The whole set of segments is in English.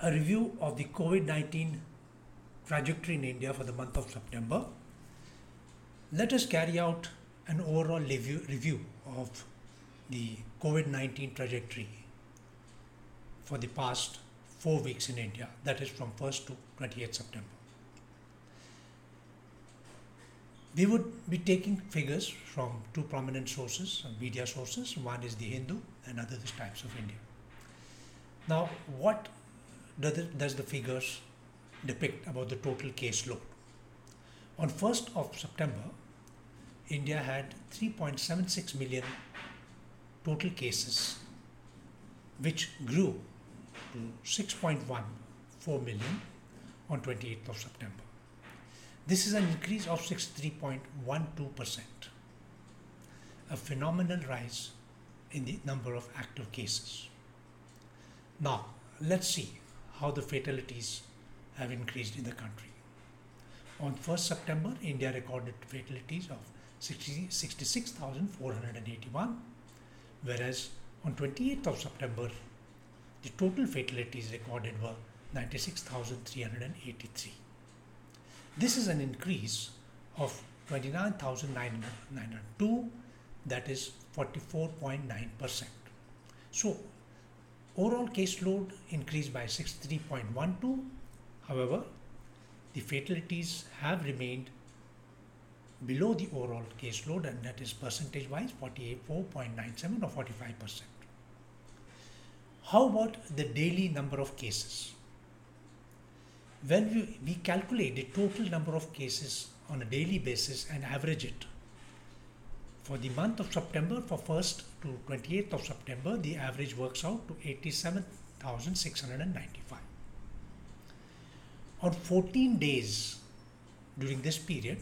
a review of the COVID 19 trajectory in India for the month of September. Let us carry out an overall review, review of the COVID 19 trajectory for the past four weeks in India, that is from 1st to 28th September. We would be taking figures from two prominent sources, media sources. One is the Hindu and other is Times of India. Now, what does, the figures depict about the total case load? On 1st of September, India had 3.76 million total cases, which grew to 6.14 million on 28th of September. This is an increase of 63.12%, a phenomenal rise in the number of active cases. Now, let's see how the fatalities have increased in the country. On 1st September, India recorded fatalities of 60, 66,481, whereas on 28th of September, the total fatalities recorded were 96,383. This is an increase of 29,902, that is 44.9%. So, overall caseload increased by 63.12. However, the fatalities have remained below the overall caseload, and that is percentage wise 44.97 or 45%. How about the daily number of cases? When we, we calculate the total number of cases on a daily basis and average it, for the month of September, for 1st to 28th of September, the average works out to 87,695. On 14 days during this period,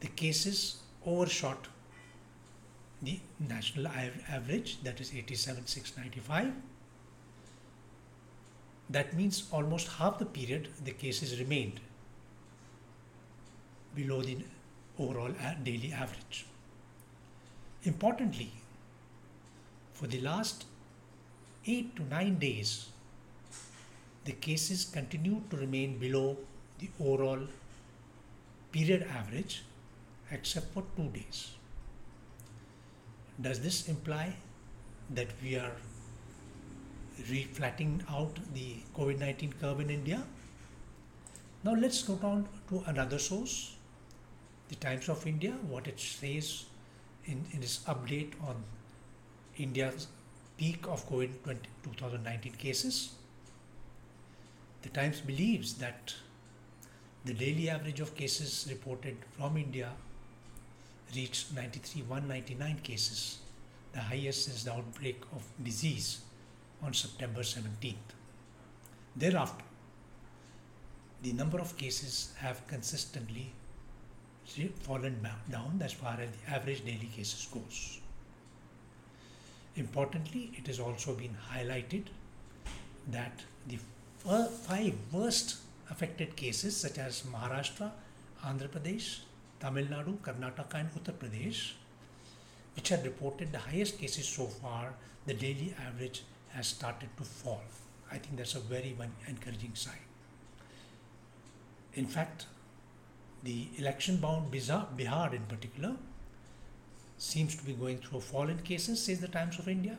the cases overshot the national average that is 87,695. That means almost half the period the cases remained below the overall daily average. Importantly, for the last 8 to 9 days, the cases continue to remain below the overall period average except for 2 days. Does this imply that we are reflatting out the COVID 19 curve in India? Now let's go down to another source, the Times of India, what it says in, in its update on India's peak of COVID 2019 cases. The Times believes that the daily average of cases reported from India reached 93,199 cases, the highest since the outbreak of disease on September 17th. Thereafter, the number of cases have consistently fallen down as far as the average daily cases goes. Importantly, it has also been highlighted that the five worst affected cases such as Maharashtra, Andhra Pradesh, Tamil Nadu, Karnataka, and Uttar Pradesh, which had reported the highest cases so far, the daily average has started to fall. I think that's a very encouraging sign. In fact, the election bound Bihar in particular seems to be going through a fall in cases, says the Times of India,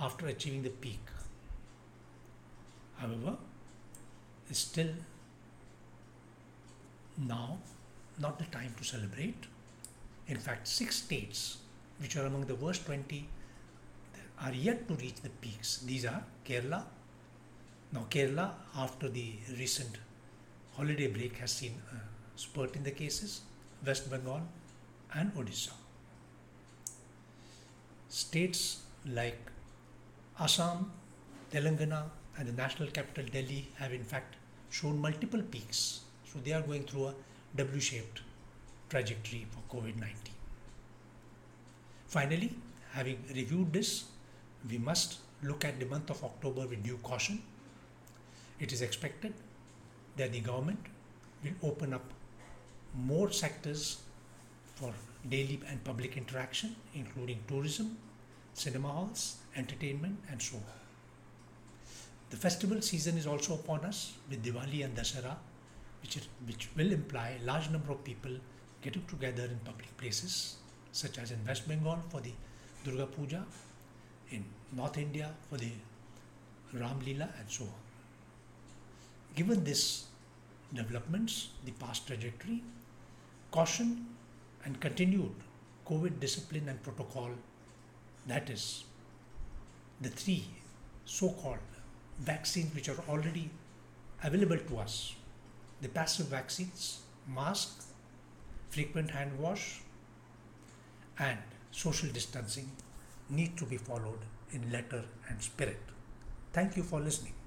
after achieving the peak. However, it's still now not the time to celebrate. In fact, six states, which are among the worst 20, are yet to reach the peaks. These are Kerala. Now, Kerala, after the recent holiday break, has seen a spurt in the cases, West Bengal, and Odisha. States like Assam, Telangana, and the national capital Delhi have in fact shown multiple peaks. So they are going through a W shaped trajectory for COVID 19. Finally, having reviewed this, we must look at the month of October with due caution. It is expected that the government will open up more sectors for daily and public interaction, including tourism, cinema halls, entertainment, and so on. The festival season is also upon us with Diwali and Dasara, which, which will imply a large number of people getting together in public places, such as in West Bengal for the Durga Puja, in North India for the Ram Leela, and so on. Given this developments, the past trajectory, caution and continued COVID discipline and protocol, that is, the three so called vaccines which are already available to us the passive vaccines, mask, frequent hand wash, and social distancing need to be followed in letter and spirit. Thank you for listening.